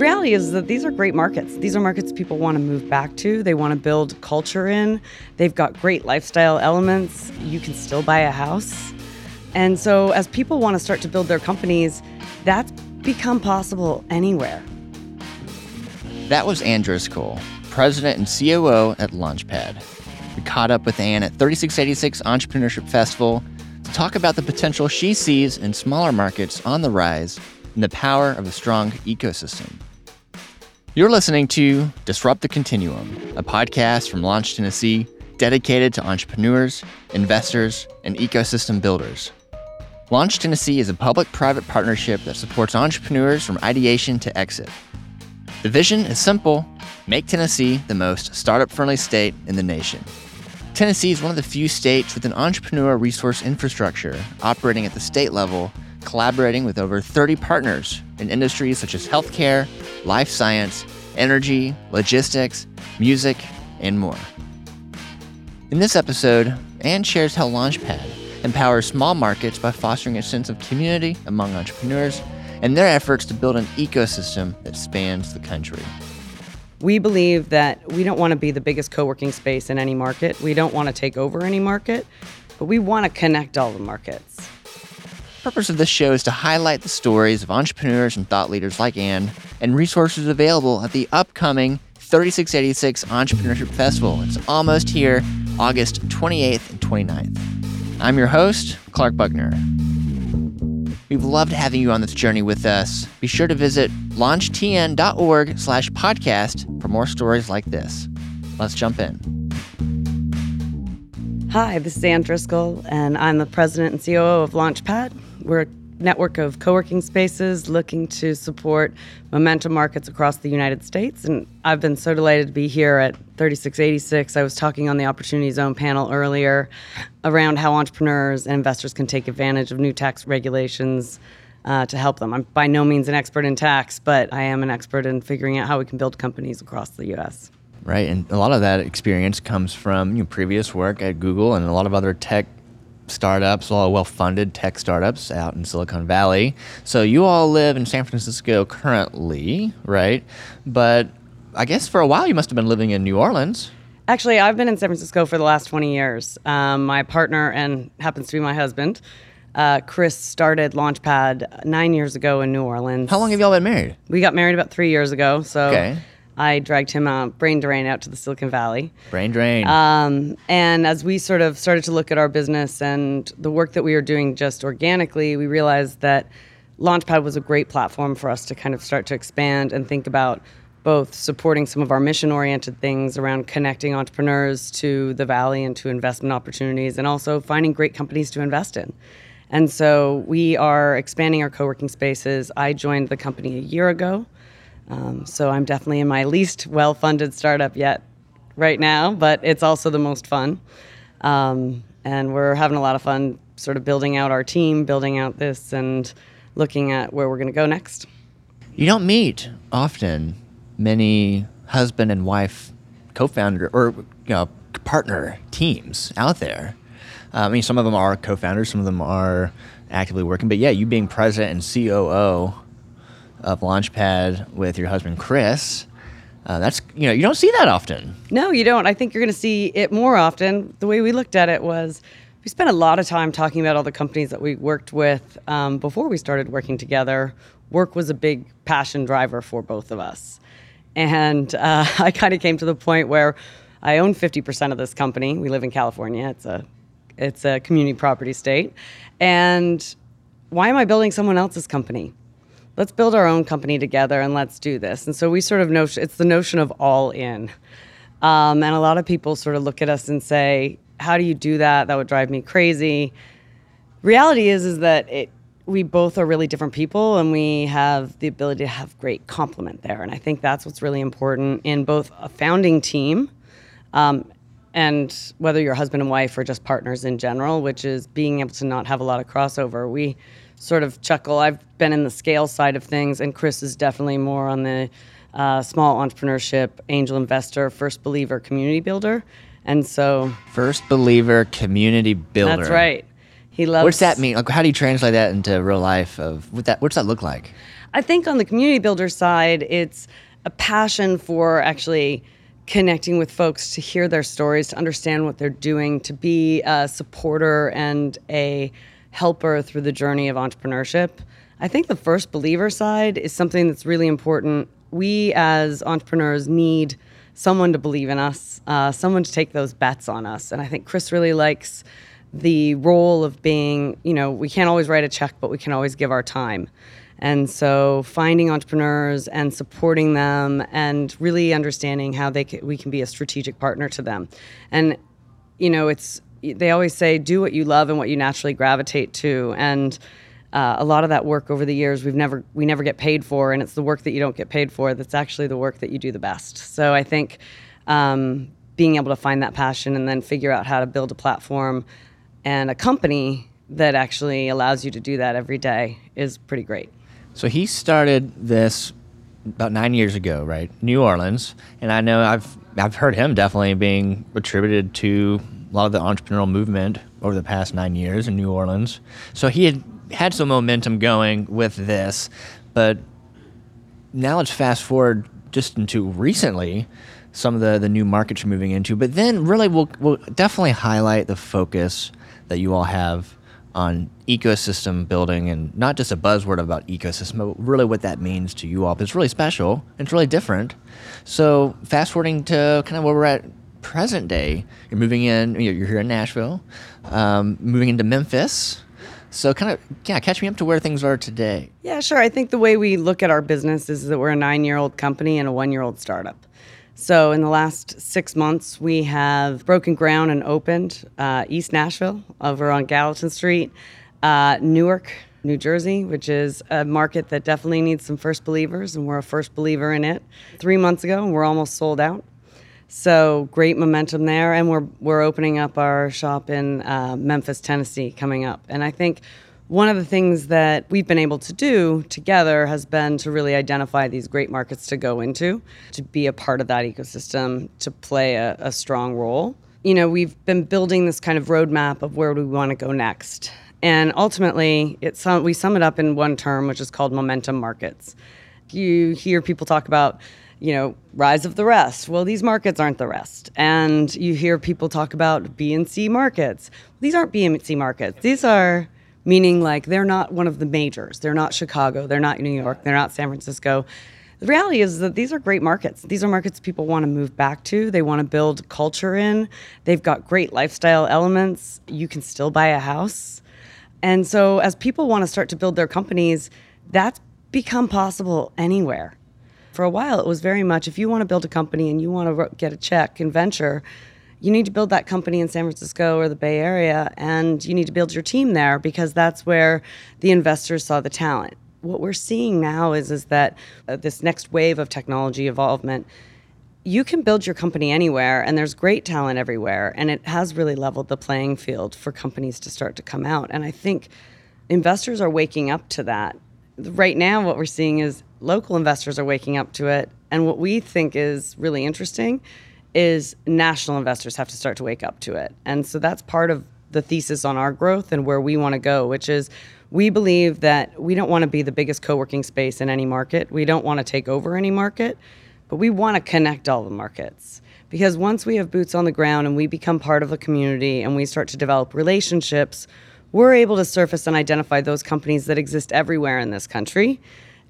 reality is that these are great markets. These are markets people want to move back to. They want to build culture in. They've got great lifestyle elements. You can still buy a house. And so, as people want to start to build their companies, that's become possible anywhere. That was Anne Driscoll, president and COO at Launchpad. We caught up with Anne at 3686 Entrepreneurship Festival to talk about the potential she sees in smaller markets on the rise and the power of a strong ecosystem. You're listening to Disrupt the Continuum, a podcast from Launch Tennessee dedicated to entrepreneurs, investors, and ecosystem builders. Launch Tennessee is a public private partnership that supports entrepreneurs from ideation to exit. The vision is simple make Tennessee the most startup friendly state in the nation. Tennessee is one of the few states with an entrepreneur resource infrastructure operating at the state level, collaborating with over 30 partners in industries such as healthcare, life science, energy, logistics, music, and more. In this episode, Anne shares how Launchpad empowers small markets by fostering a sense of community among entrepreneurs and their efforts to build an ecosystem that spans the country. We believe that we don't want to be the biggest co working space in any market. We don't want to take over any market, but we want to connect all the markets. The purpose of this show is to highlight the stories of entrepreneurs and thought leaders like Anne and resources available at the upcoming 3686 Entrepreneurship Festival. It's almost here, August 28th and 29th. I'm your host, Clark Buckner. We've loved having you on this journey with us. Be sure to visit launchtn.org slash podcast for more stories like this. Let's jump in. Hi, this is Anne Driscoll, and I'm the president and COO of Launchpad. We're a network of co working spaces looking to support momentum markets across the United States. And I've been so delighted to be here at 3686. I was talking on the Opportunity Zone panel earlier around how entrepreneurs and investors can take advantage of new tax regulations. Uh, to help them. I'm by no means an expert in tax, but I am an expert in figuring out how we can build companies across the U.S. Right, and a lot of that experience comes from you know, previous work at Google and a lot of other tech startups, a lot of well-funded tech startups out in Silicon Valley. So you all live in San Francisco currently, right? But I guess for a while you must have been living in New Orleans. Actually, I've been in San Francisco for the last 20 years. Um, my partner and happens to be my husband, uh, Chris, started Launchpad nine years ago in New Orleans. How long have y'all been married? We got married about three years ago. So Okay. I dragged him out, brain drain out to the Silicon Valley. Brain drain. Um, and as we sort of started to look at our business and the work that we were doing just organically, we realized that Launchpad was a great platform for us to kind of start to expand and think about both supporting some of our mission oriented things around connecting entrepreneurs to the valley and to investment opportunities and also finding great companies to invest in. And so we are expanding our co working spaces. I joined the company a year ago. Um, so I'm definitely in my least well funded startup yet right now, but it's also the most fun. Um, and we're having a lot of fun sort of building out our team, building out this, and looking at where we're going to go next. you don't meet often many husband and wife co-founder or you know partner teams out there. Uh, I mean, some of them are co-founders, some of them are actively working. But yeah, you being president and COO of Launchpad with your husband Chris, uh, that's you know you don't see that often. No, you don't. I think you're going to see it more often. The way we looked at it was we spent a lot of time talking about all the companies that we worked with um, before we started working together. Work was a big passion driver for both of us. And uh, I kind of came to the point where I own 50% of this company. We live in California. It's a it's a community property state. And why am I building someone else's company? Let's build our own company together and let's do this. And so we sort of know it's the notion of all in. Um, and a lot of people sort of look at us and say, "How do you do that? That would drive me crazy." Reality is, is that it we both are really different people, and we have the ability to have great complement there. And I think that's what's really important in both a founding team, um, and whether you're husband and wife or just partners in general, which is being able to not have a lot of crossover. We sort of chuckle. I've been in the scale side of things, and Chris is definitely more on the uh, small entrepreneurship, angel investor, first believer, community builder. And so First believer community builder. that's right. He loves. What's that mean? Like, how do you translate that into real life? Of what that? What's that look like? I think on the community builder side, it's a passion for actually connecting with folks to hear their stories, to understand what they're doing, to be a supporter and a helper through the journey of entrepreneurship. I think the first believer side is something that's really important. We as entrepreneurs need someone to believe in us, uh, someone to take those bets on us. And I think Chris really likes the role of being, you know, we can't always write a check, but we can always give our time. And so finding entrepreneurs and supporting them and really understanding how they can, we can be a strategic partner to them. And you know, it's they always say do what you love and what you naturally gravitate to and uh, a lot of that work over the years we've never we never get paid for and it's the work that you don't get paid for that's actually the work that you do the best so i think um, being able to find that passion and then figure out how to build a platform and a company that actually allows you to do that every day is pretty great so he started this about nine years ago, right? New Orleans, and I know I've I've heard him definitely being attributed to a lot of the entrepreneurial movement over the past nine years in New Orleans. So he had had some momentum going with this, but now let's fast forward just into recently some of the, the new markets you're moving into. But then really we'll, we'll definitely highlight the focus that you all have on ecosystem building and not just a buzzword about ecosystem, but really what that means to you all. But it's really special it's really different. So fast forwarding to kind of where we're at present day, you're moving in, you're here in Nashville, um, moving into Memphis. So kind of yeah, catch me up to where things are today. Yeah, sure. I think the way we look at our business is that we're a nine-year-old company and a one-year-old startup. So in the last six months, we have broken ground and opened uh, East Nashville over on Gallatin Street, uh, Newark, New Jersey, which is a market that definitely needs some first believers, and we're a first believer in it. Three months ago, and we're almost sold out. So great momentum there, and we're we're opening up our shop in uh, Memphis, Tennessee, coming up. And I think one of the things that we've been able to do together has been to really identify these great markets to go into, to be a part of that ecosystem, to play a, a strong role. You know, we've been building this kind of roadmap of where we want to go next. And ultimately, it's, we sum it up in one term, which is called momentum markets. You hear people talk about, you know, rise of the rest. Well, these markets aren't the rest. And you hear people talk about B and C markets. These aren't B and C markets. These are meaning like they're not one of the majors. They're not Chicago. They're not New York. They're not San Francisco. The reality is that these are great markets. These are markets people want to move back to. They want to build culture in. They've got great lifestyle elements. You can still buy a house. And so, as people want to start to build their companies, that's become possible anywhere. For a while, it was very much if you want to build a company and you want to get a check and venture, you need to build that company in San Francisco or the Bay Area, and you need to build your team there because that's where the investors saw the talent. What we're seeing now is is that uh, this next wave of technology involvement, you can build your company anywhere, and there's great talent everywhere, and it has really leveled the playing field for companies to start to come out. And I think investors are waking up to that. Right now, what we're seeing is local investors are waking up to it, and what we think is really interesting is national investors have to start to wake up to it. And so that's part of the thesis on our growth and where we want to go, which is we believe that we don't want to be the biggest co working space in any market. We don't want to take over any market, but we want to connect all the markets. Because once we have boots on the ground and we become part of a community and we start to develop relationships, we're able to surface and identify those companies that exist everywhere in this country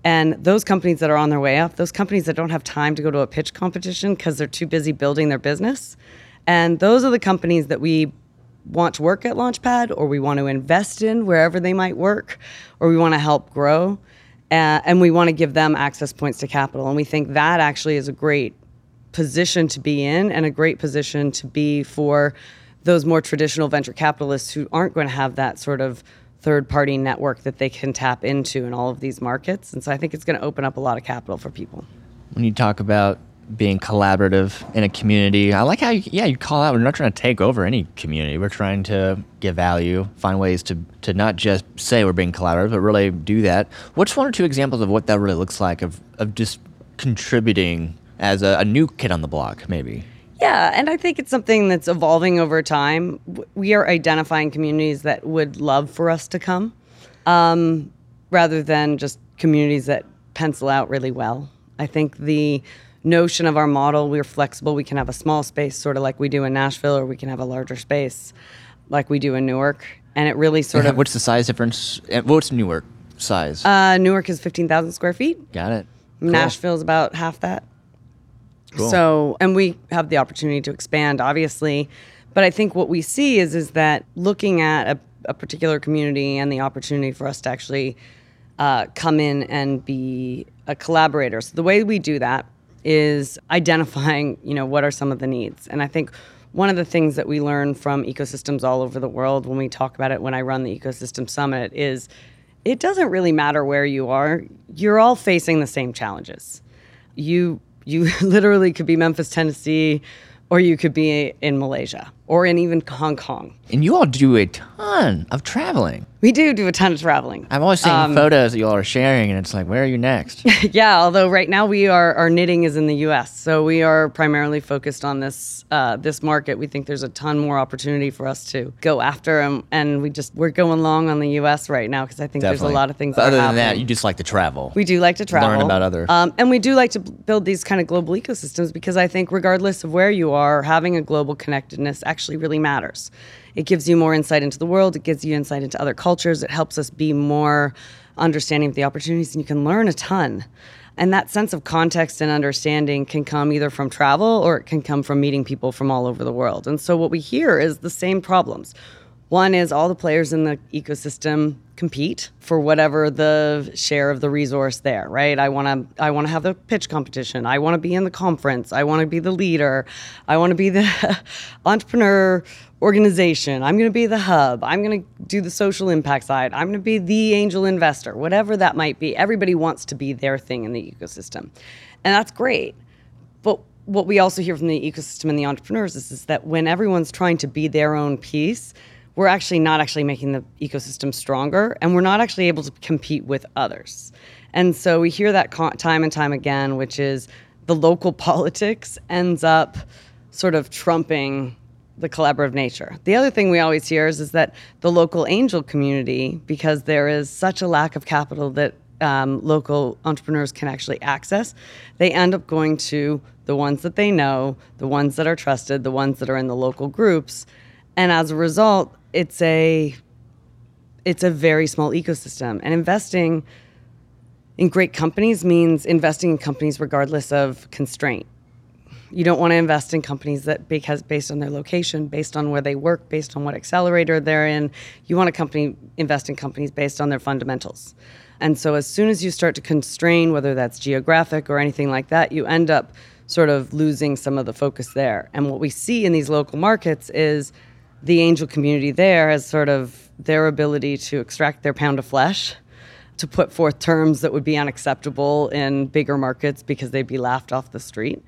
and those companies that are on their way up, those companies that don't have time to go to a pitch competition because they're too busy building their business, and those are the companies that we want to work at Launchpad or we want to invest in wherever they might work or we want to help grow. Uh, and we want to give them access points to capital. And we think that actually is a great position to be in and a great position to be for those more traditional venture capitalists who aren't going to have that sort of third party network that they can tap into in all of these markets. And so I think it's going to open up a lot of capital for people. When you talk about being collaborative in a community, I like how you, yeah, you call out, we're not trying to take over any community. We're trying to give value, find ways to, to not just say we're being collaborative, but really do that. What's one or two examples of what that really looks like of, of just contributing as a, a new kid on the block, maybe? Yeah, and I think it's something that's evolving over time. We are identifying communities that would love for us to come, um, rather than just communities that pencil out really well. I think the notion of our model, we're flexible. We can have a small space, sort of like we do in Nashville, or we can have a larger space, like we do in Newark. And it really sort of. What's the size difference? Uh, What's Newark size? Uh, Newark is 15,000 square feet. Got it. Cool. Nashville's about half that. Cool. So, and we have the opportunity to expand, obviously. But I think what we see is is that looking at a, a particular community and the opportunity for us to actually uh, come in and be a collaborator. So the way we do that is identifying, you know, what are some of the needs. And I think one of the things that we learn from ecosystems all over the world when we talk about it when I run the ecosystem summit is it doesn't really matter where you are. You're all facing the same challenges. You you literally could be Memphis, Tennessee, or you could be in Malaysia or in even Hong Kong. And you all do a ton of traveling. We do do a ton of traveling. I'm always seeing Um, photos that you all are sharing, and it's like, where are you next? yeah, although right now we are our knitting is in the U.S., so we are primarily focused on this uh, this market. We think there's a ton more opportunity for us to go after, and, and we just we're going long on the U.S. right now because I think there's a lot of things. But other than that, you just like to travel. We do like to travel. learn about other- Um, and we do like to build these kind of global ecosystems because I think, regardless of where you are, having a global connectedness actually really matters. It gives you more insight into the world, it gives you insight into other cultures, it helps us be more understanding of the opportunities, and you can learn a ton. And that sense of context and understanding can come either from travel or it can come from meeting people from all over the world. And so, what we hear is the same problems. One is all the players in the ecosystem compete for whatever the share of the resource there, right? I want to I want to have the pitch competition. I want to be in the conference. I want to be the leader. I want to be the entrepreneur organization. I'm going to be the hub. I'm going to do the social impact side. I'm going to be the angel investor. Whatever that might be. Everybody wants to be their thing in the ecosystem. And that's great. But what we also hear from the ecosystem and the entrepreneurs is, is that when everyone's trying to be their own piece, we're actually not actually making the ecosystem stronger and we're not actually able to compete with others. And so we hear that time and time again, which is the local politics ends up sort of trumping the collaborative nature. The other thing we always hear is, is that the local angel community, because there is such a lack of capital that um, local entrepreneurs can actually access, they end up going to the ones that they know, the ones that are trusted, the ones that are in the local groups, and as a result, it's a it's a very small ecosystem. And investing in great companies means investing in companies regardless of constraint. You don't want to invest in companies that because based on their location, based on where they work, based on what accelerator they're in. You want a company invest in companies based on their fundamentals. And so as soon as you start to constrain whether that's geographic or anything like that, you end up sort of losing some of the focus there. And what we see in these local markets is the angel community there has sort of their ability to extract their pound of flesh to put forth terms that would be unacceptable in bigger markets because they'd be laughed off the street.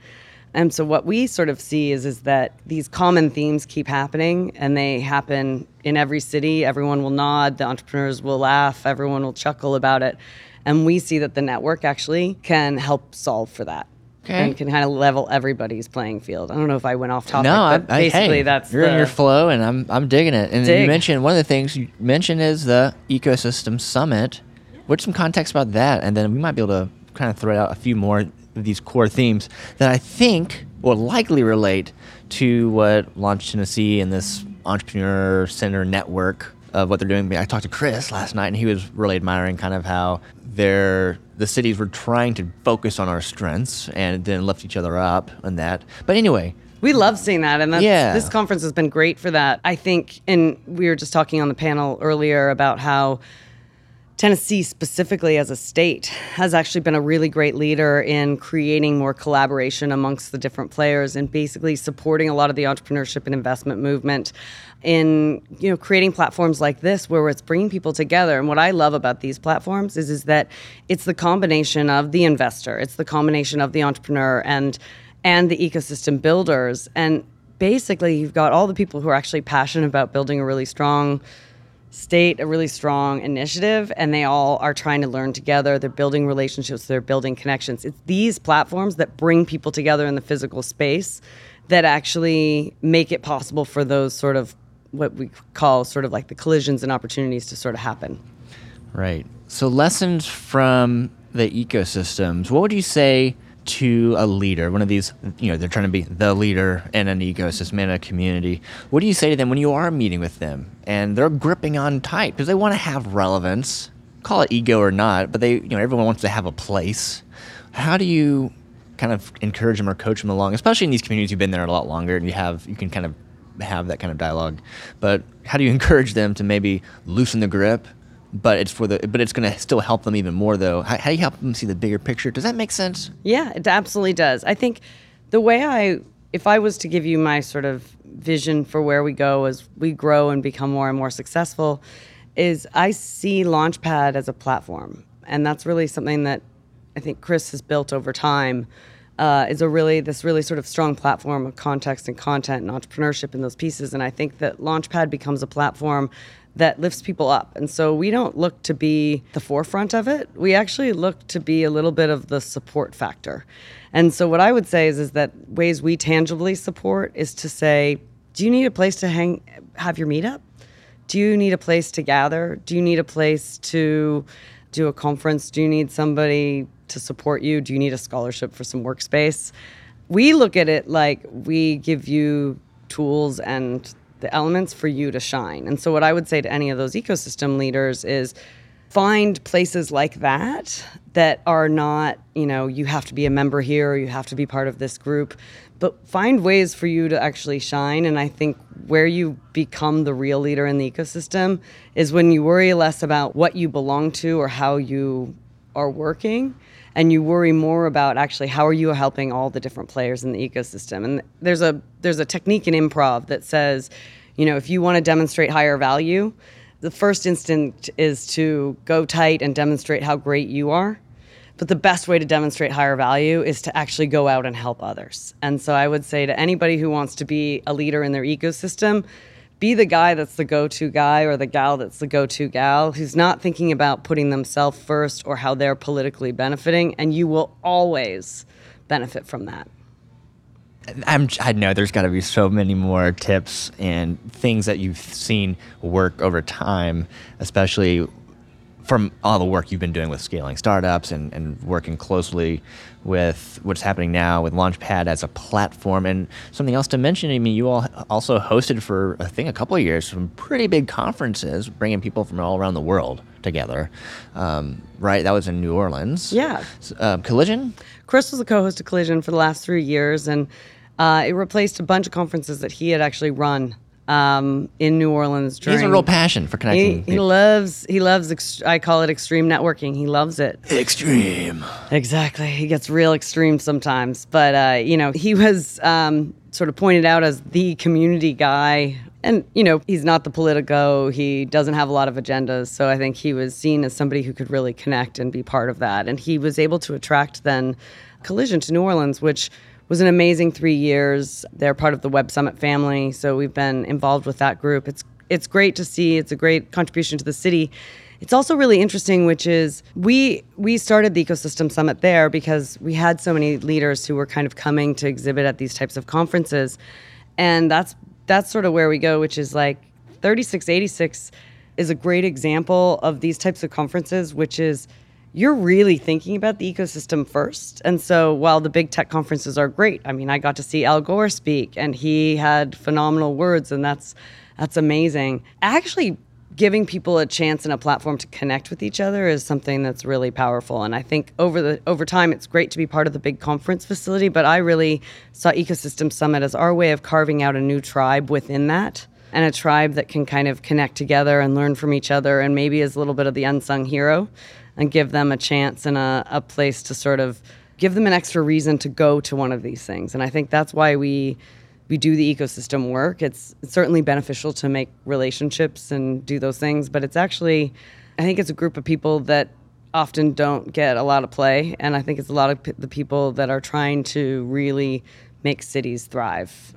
And so what we sort of see is is that these common themes keep happening and they happen in every city. Everyone will nod, the entrepreneurs will laugh, everyone will chuckle about it. And we see that the network actually can help solve for that. Okay. And can kind of level everybody's playing field. I don't know if I went off topic, no, I, but I, basically hey, that's you're in your flow, and I'm I'm digging it. And you mentioned one of the things you mentioned is the ecosystem summit. What's some context about that? And then we might be able to kind of throw out a few more of these core themes that I think will likely relate to what Launch Tennessee and this entrepreneur center network of what they're doing. I talked to Chris last night, and he was really admiring kind of how they're the cities were trying to focus on our strengths and then lift each other up and that. But anyway, We love seeing that, and that's, Yeah. this conference has been great for that. I think, and we were just talking on the panel earlier about how Tennessee, specifically as a state, has actually been a really great leader in creating more collaboration amongst the different players and basically supporting a lot of the entrepreneurship and investment movement in you know creating platforms like this where it's bringing people together. And what I love about these platforms is is that it's the combination of the investor, it's the combination of the entrepreneur and and the ecosystem builders. And basically, you've got all the people who are actually passionate about building a really strong state, a really strong initiative, and they all are trying to learn together. They're building relationships, they're building connections. It's these platforms that bring people together in the physical space that actually make it possible for those sort of what we call sort of like the collisions and opportunities to sort of happen. Right. So lessons from the ecosystems, what would you say to a leader, one of these, you know, they're trying to be the leader in an ecosystem, in a community. What do you say to them when you are meeting with them and they're gripping on tight because they want to have relevance, call it ego or not, but they, you know, everyone wants to have a place. How do you kind of encourage them or coach them along, especially in these communities you've been there a lot longer and you have, you can kind of have that kind of dialogue. But how do you encourage them to maybe loosen the grip but it's for the but it's going to still help them even more though. How, how, do you help them see the bigger picture? Does that make sense? Yeah it absolutely does. I think the way i if i was to give you my sort of vision for where we go as we grow and become more and more successful is i see launchpad as a platform. And that's really something that i think chris has built over time uh, is a really this really sort of strong platform of context and content and entrepreneurship in those pieces. And i think that launchpad becomes a platform that lifts people up. And so we don't look to be the forefront of it. We actually look to be a little bit of the support factor. And so what I would say is is that ways we tangibly support is to say, do you need a place to hang have your meetup? Do you need a place to gather? Do you need a place to do a conference? Do you need somebody to support you? Do you need a scholarship for some workspace? We look at it like we give you tools and the elements for you to shine. And so, what I would say to any of those ecosystem leaders is find places like that that are not, you know, you have to be a member here or you have to be part of this group, but find ways for you to actually shine. And I think where you become the real leader in the ecosystem is when you worry less about what you belong to or how you are working and you worry more about actually how are you helping all the different players in the ecosystem? And there's a there's a technique in improv that says you know if you want to demonstrate higher value the first instinct is to go tight and demonstrate how great you are. But the best way to demonstrate higher value is to actually go out and help others. And so i would say to anybody who wants to be a leader in their ecosystem be the guy that's the go-to guy or the gal that's the go-to gal who's not thinking about putting themselves first or how they're politically benefiting and you will always benefit from that. I'm, I know there's got to be so many more tips and things that you've seen work over time, especially from all the work you've been doing with scaling startups and, and working closely with what's happening now with Launchpad as a platform. And something else to mention, I mean, you all also hosted for, I think, a couple of years some pretty big conferences, bringing people from all around the world together. Um, right? That was in New Orleans. Yeah. Uh, Collision? Chris was the co host of Collision for the last three years, and uh, it replaced a bunch of conferences that he had actually run um, in New Orleans. During, he has a real passion for connecting. He, he loves. He loves. Ext- I call it extreme networking. He loves it. Extreme. Exactly. He gets real extreme sometimes, but uh, you know, he was um, sort of pointed out as the community guy. And you know he's not the politico. He doesn't have a lot of agendas. So I think he was seen as somebody who could really connect and be part of that. And he was able to attract then Collision to New Orleans, which was an amazing three years. They're part of the Web Summit family, so we've been involved with that group. It's it's great to see. It's a great contribution to the city. It's also really interesting, which is we we started the ecosystem summit there because we had so many leaders who were kind of coming to exhibit at these types of conferences, and that's that's sort of where we go, which is like 3686 is a great example of these types of conferences, which is you're really thinking about the ecosystem first. And so while the big tech conferences are great, I mean, I got to see Al Gore speak and he had phenomenal words and that's that's amazing. Actually giving people a chance and a platform to connect with each other is something that's really powerful and I think over the over time it's great to be part of the big conference facility, but I really saw Ecosystem Summit as our way of carving out a new tribe within that and a tribe that can kind of connect together and learn from each other and maybe is a little bit of the unsung hero and give them a chance and a, a place to sort of give them an extra reason to go to one of these things. And I think that's why we we do the ecosystem work. It's, it's certainly beneficial to make relationships and do those things, but it's actually I think it's a group of people that often don't get a lot of play, and I think it's a lot of p- the people that are trying to really make cities thrive.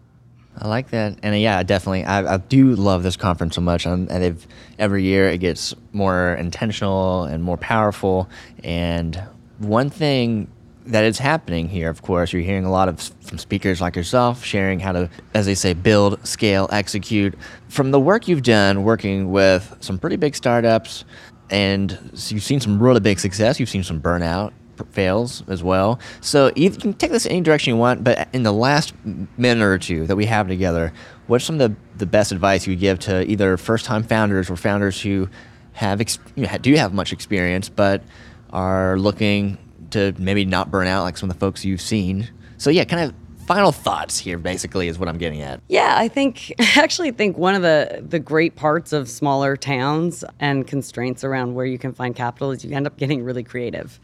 I like that, and uh, yeah, definitely. I, I do love this conference so much, and if every year it gets more intentional and more powerful. And one thing that is happening here, of course, you're hearing a lot of from speakers like yourself sharing how to, as they say, build, scale, execute. From the work you've done working with some pretty big startups, and you've seen some really big success. You've seen some burnout fails as well. So you can take this any direction you want, but in the last minute or two that we have together, what's some of the, the best advice you would give to either first time founders or founders who have ex- you know, do have much experience but are looking to maybe not burn out like some of the folks you've seen? So yeah, kind of final thoughts here basically is what I'm getting at. Yeah, I think I actually think one of the the great parts of smaller towns and constraints around where you can find capital is you end up getting really creative.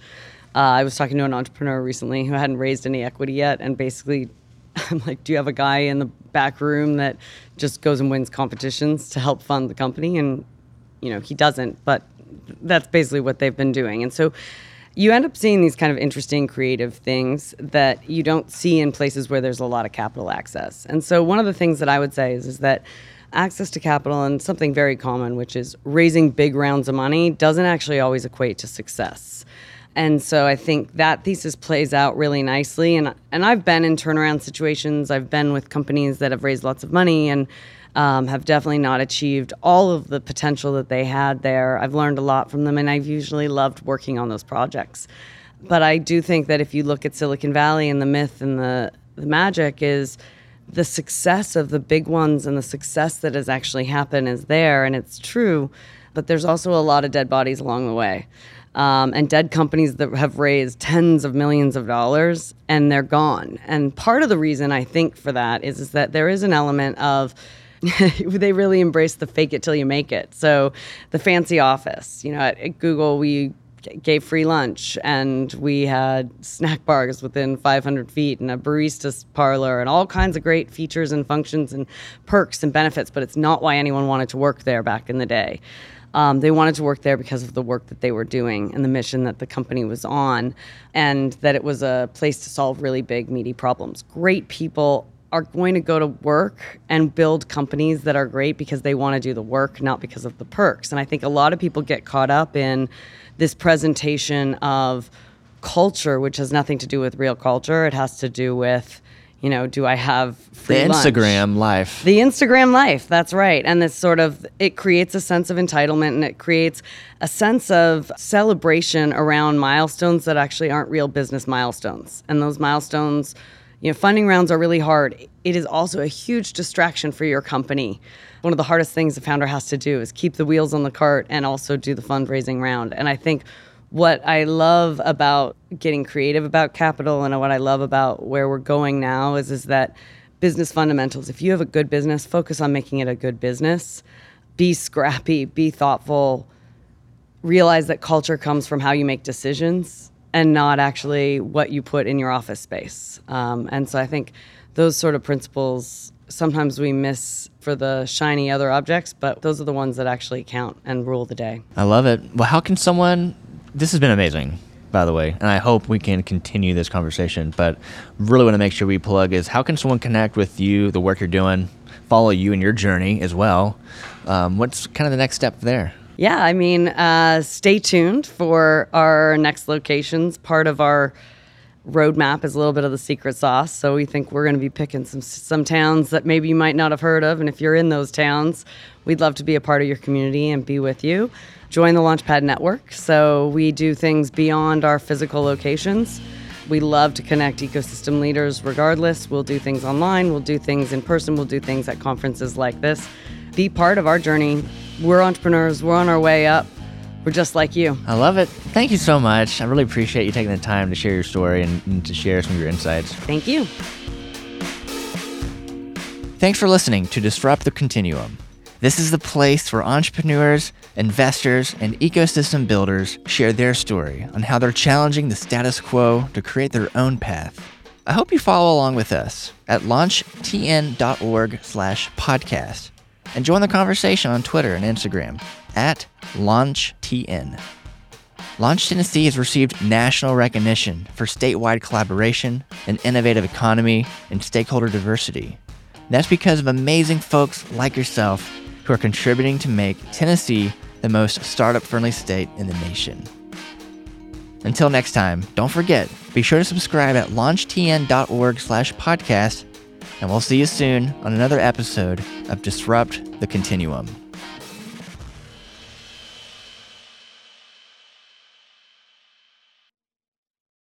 Uh, I was talking to an entrepreneur recently who hadn't raised any equity yet, and basically, I'm like, "Do you have a guy in the back room that just goes and wins competitions to help fund the company?" And you know, he doesn't, but that's basically what they've been doing. And so, you end up seeing these kind of interesting creative things that you don't see in places where there's a lot of capital access. And so, one of the things that I would say is, is that access to capital and something very common, which is raising big rounds of money, doesn't actually always equate to success. And so I think that thesis plays out really nicely. And and I've been in turnaround situations. I've been with companies that have raised lots of money and um, have definitely not achieved all of the potential that they had there. I've learned a lot from them, and I've usually loved working on those projects. But I do think that if you look at Silicon Valley and the myth and the, the magic is the success of the big ones and the success that has actually happened is there, and it's true. But there's also a lot of dead bodies along the way um, and dead companies that have raised tens of millions of dollars and they're gone. And part of the reason I think for that is, is that there is an element of they really embrace the fake it till you make it. So the fancy office, you know, at, at Google we gave free lunch and we had snack bars within 500 feet and a barista parlor and all kinds of great features and functions and perks and benefits but it's not why anyone wanted to work there back in the day um, they wanted to work there because of the work that they were doing and the mission that the company was on, and that it was a place to solve really big, meaty problems. Great people are going to go to work and build companies that are great because they want to do the work, not because of the perks. And I think a lot of people get caught up in this presentation of culture, which has nothing to do with real culture. It has to do with you know, do I have free the lunch? Instagram life? The Instagram life, that's right. And this sort of it creates a sense of entitlement and it creates a sense of celebration around milestones that actually aren't real business milestones. And those milestones, you know, funding rounds are really hard. It is also a huge distraction for your company. One of the hardest things a founder has to do is keep the wheels on the cart and also do the fundraising round. And I think what I love about getting creative about capital and what I love about where we're going now is is that business fundamentals. If you have a good business, focus on making it a good business. Be scrappy, be thoughtful. Realize that culture comes from how you make decisions and not actually what you put in your office space. Um, and so I think those sort of principles sometimes we miss for the shiny other objects, but those are the ones that actually count and rule the day. I love it. Well, how can someone this has been amazing, by the way, and I hope we can continue this conversation. But really want to make sure we plug is how can someone connect with you, the work you're doing, follow you in your journey as well. Um, what's kind of the next step there? Yeah, I mean, uh, stay tuned for our next locations. Part of our roadmap is a little bit of the secret sauce. So we think we're going to be picking some some towns that maybe you might not have heard of, and if you're in those towns, we'd love to be a part of your community and be with you join the Launchpad Network. So we do things beyond our physical locations. We love to connect ecosystem leaders regardless. We'll do things online, we'll do things in person, we'll do things at conferences like this. Be part of our journey. We're entrepreneurs, we're on our way up. We're just like you. I love it. Thank you so much. I really appreciate you taking the time to share your story and, and to share some of your insights. Thank you. Thanks for listening to Disrupt the Continuum. This is the place where entrepreneurs, investors, and ecosystem builders share their story on how they're challenging the status quo to create their own path. I hope you follow along with us at launchtn.org slash podcast and join the conversation on Twitter and Instagram at LaunchTN. Launch Tennessee has received national recognition for statewide collaboration, an innovative economy, and stakeholder diversity. That's because of amazing folks like yourself who are contributing to make Tennessee the most startup friendly state in the nation. Until next time, don't forget, be sure to subscribe at launchtn.org slash podcast, and we'll see you soon on another episode of Disrupt the Continuum.